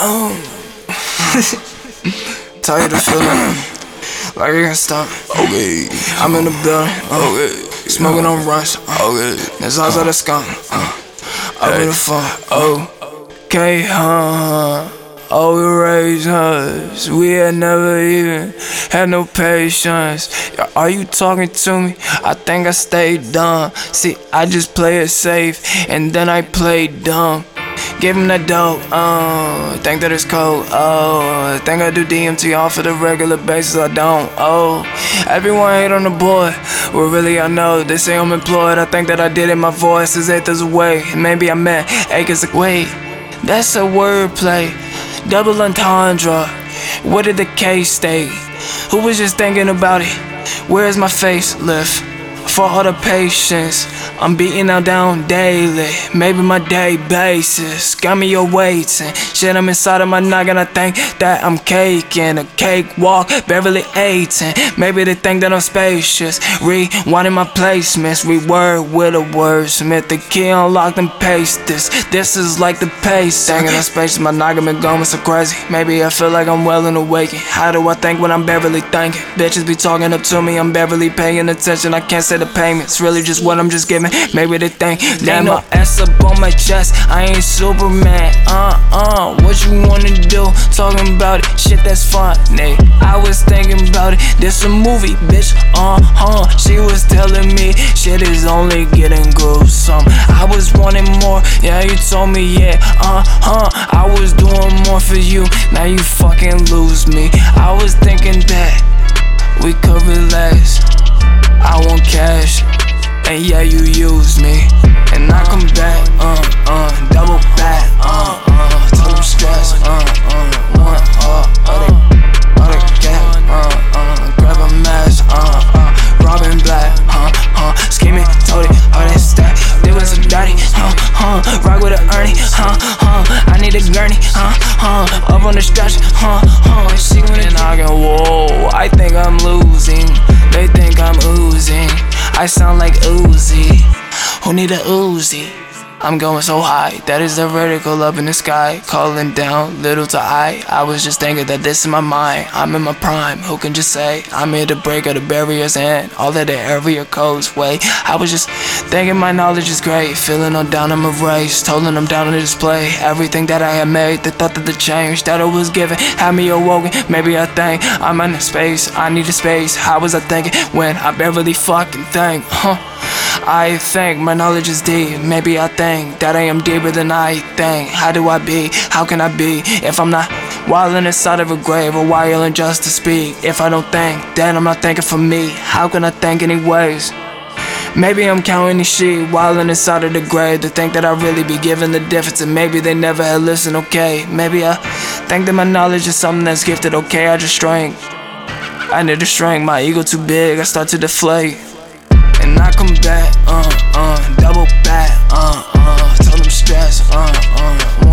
oh. Tell you the feeling. Like you can stop. Okay. I'm in the building. Uh, Okay. Smoking on rush. Uh, Okay. There's eyes of the skunk. Uh, in the phone. Oh. Okay, huh? Oh, we raised us. We had never even had no patience. Are you talking to me? I think I stayed dumb. See, I just play it safe and then I play dumb. Give him the dope, oh, think that it's cold, oh, think I do DMT off of the regular basis, I don't, oh. Everyone hate on the boy, well really I know, they say I'm employed, I think that I did it, my voice is acres away, maybe I meant acres away. That's a wordplay, double entendre, what did the case state? Who was just thinking about it? Where's my face facelift? For all the patience, I'm beating out down daily. Maybe my day basis got me awaiting. Shit, I'm inside of my noggin. I think that I'm caking a cakewalk, Beverly 18. Maybe they think that I'm spacious. Rewinding my placements, reword with a wordsmith. The key unlocked and paste this. This is like the pace. Singing in space, my noggin been going so crazy. Maybe I feel like I'm well and awakened. How do I think when I'm Beverly thinking? Bitches be talking up to me, I'm Beverly paying attention. I can't say the payments, really just what I'm just giving. Maybe they think that my ass up on my chest. I ain't Superman. Uh uh, what you wanna do? Talking about it, shit that's funny. I was thinking about it, this a movie, bitch. Uh huh. She was telling me shit is only getting gruesome. I was wanting more, yeah, you told me, yeah. Uh huh. I was doing more for you, now you fucking lose me. I was and yeah, you use me. And I come back, uh, uh, double back, uh, uh, total stress, uh, uh, one, uh, other, other gap, uh, uh, grab a mask, uh, uh, Robin Black, huh, huh, scheming, told it, all that stack, there was a daddy, huh, huh, rock with a Ernie, huh, huh, I need a gurney, huh, huh, up on the stretch, huh, huh, she went noggin, whoa, I think I'm losing, I sound like Uzi, who need a Uzi? I'm going so high, that is the vertical up in the sky, calling down little to I. I was just thinking that this is my mind, I'm in my prime. Who can just say I'm here to break all the barriers and all of the area codes? Wait, I was just thinking my knowledge is great, feeling on down in my race, told them I'm down on the display. Everything that I had made, the thought that the change that I was given had me awoken. Maybe I think I'm in a space, I need a space. How was I thinking when I barely fucking think, huh? I think my knowledge is deep. Maybe I think that I am deeper than I think. How do I be? How can I be if I'm not wilding inside of a grave or wilding just to speak? If I don't think, then I'm not thinking for me. How can I think anyways? Maybe I'm counting the sheep wilding inside of the grave to think that I really be giving the difference and maybe they never had listened, okay? Maybe I think that my knowledge is something that's gifted, okay? I just shrank. I need to shrink, my ego too big, I start to deflate. And I come back, uh, uh, double back, uh, uh, tell them stress, uh, uh.